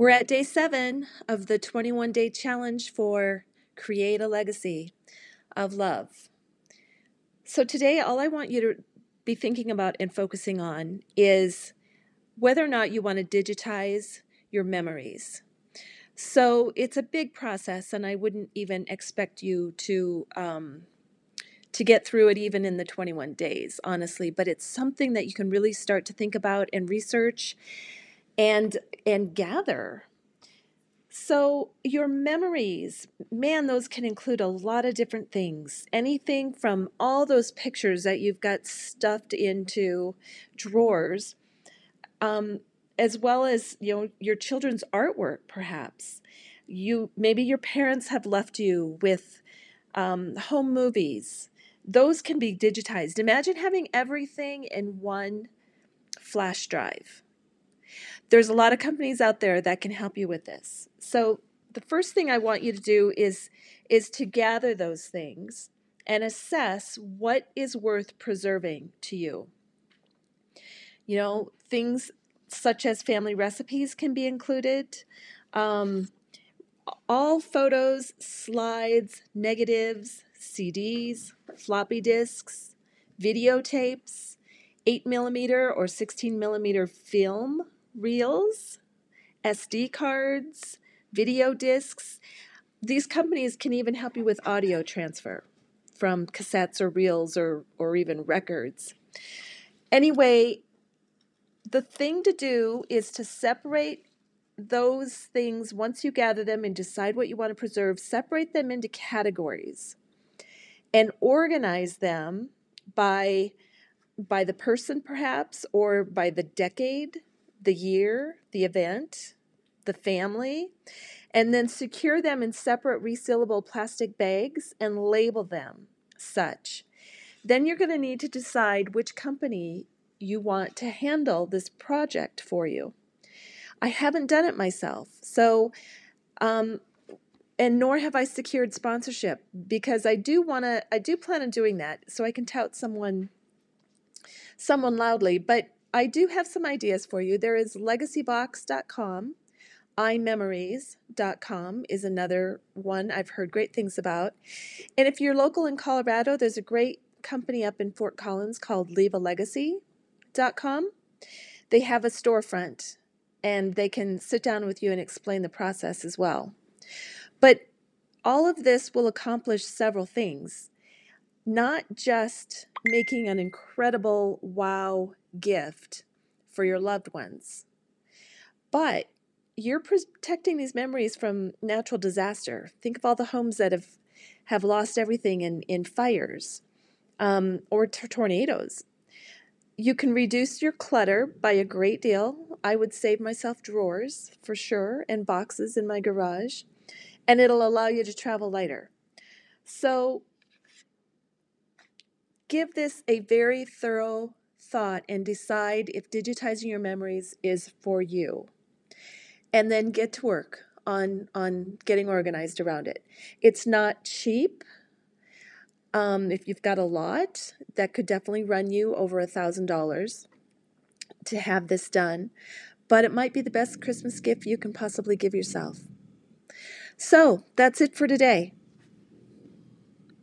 We're at day seven of the 21 day challenge for Create a Legacy of Love. So, today, all I want you to be thinking about and focusing on is whether or not you want to digitize your memories. So, it's a big process, and I wouldn't even expect you to. Um, to get through it even in the 21 days, honestly, but it's something that you can really start to think about and research and and gather. So your memories man those can include a lot of different things. Anything from all those pictures that you've got stuffed into drawers um, as well as you know your children's artwork perhaps. You maybe your parents have left you with um, home movies. Those can be digitized. Imagine having everything in one flash drive there's a lot of companies out there that can help you with this. So the first thing I want you to do is is to gather those things and assess what is worth preserving to you. You know, things such as family recipes can be included. Um, all photos, slides, negatives, CDs, floppy disks, videotapes, 8 millimeter or 16 millimeter film reels, SD cards, video discs. These companies can even help you with audio transfer from cassettes or reels or, or even records. Anyway, the thing to do is to separate those things once you gather them and decide what you want to preserve, separate them into categories and organize them by by the person perhaps or by the decade the year, the event, the family, and then secure them in separate resealable plastic bags and label them such. Then you're going to need to decide which company you want to handle this project for you. I haven't done it myself, so um, and nor have I secured sponsorship because I do want to. I do plan on doing that, so I can tout someone, someone loudly. But I do have some ideas for you. There is legacybox.com. iMemories.com is another one I've heard great things about. And if you're local in Colorado, there's a great company up in Fort Collins called leavealegacy.com. They have a storefront and they can sit down with you and explain the process as well. But all of this will accomplish several things, not just making an incredible wow gift for your loved ones. But you're protecting these memories from natural disaster. Think of all the homes that have, have lost everything in, in fires um, or t- tornadoes. You can reduce your clutter by a great deal. I would save myself drawers for sure and boxes in my garage, and it'll allow you to travel lighter. So, give this a very thorough thought and decide if digitizing your memories is for you. And then get to work on on getting organized around it. It's not cheap. Um, if you've got a lot, that could definitely run you over a thousand dollars to have this done. But it might be the best Christmas gift you can possibly give yourself. So that's it for today.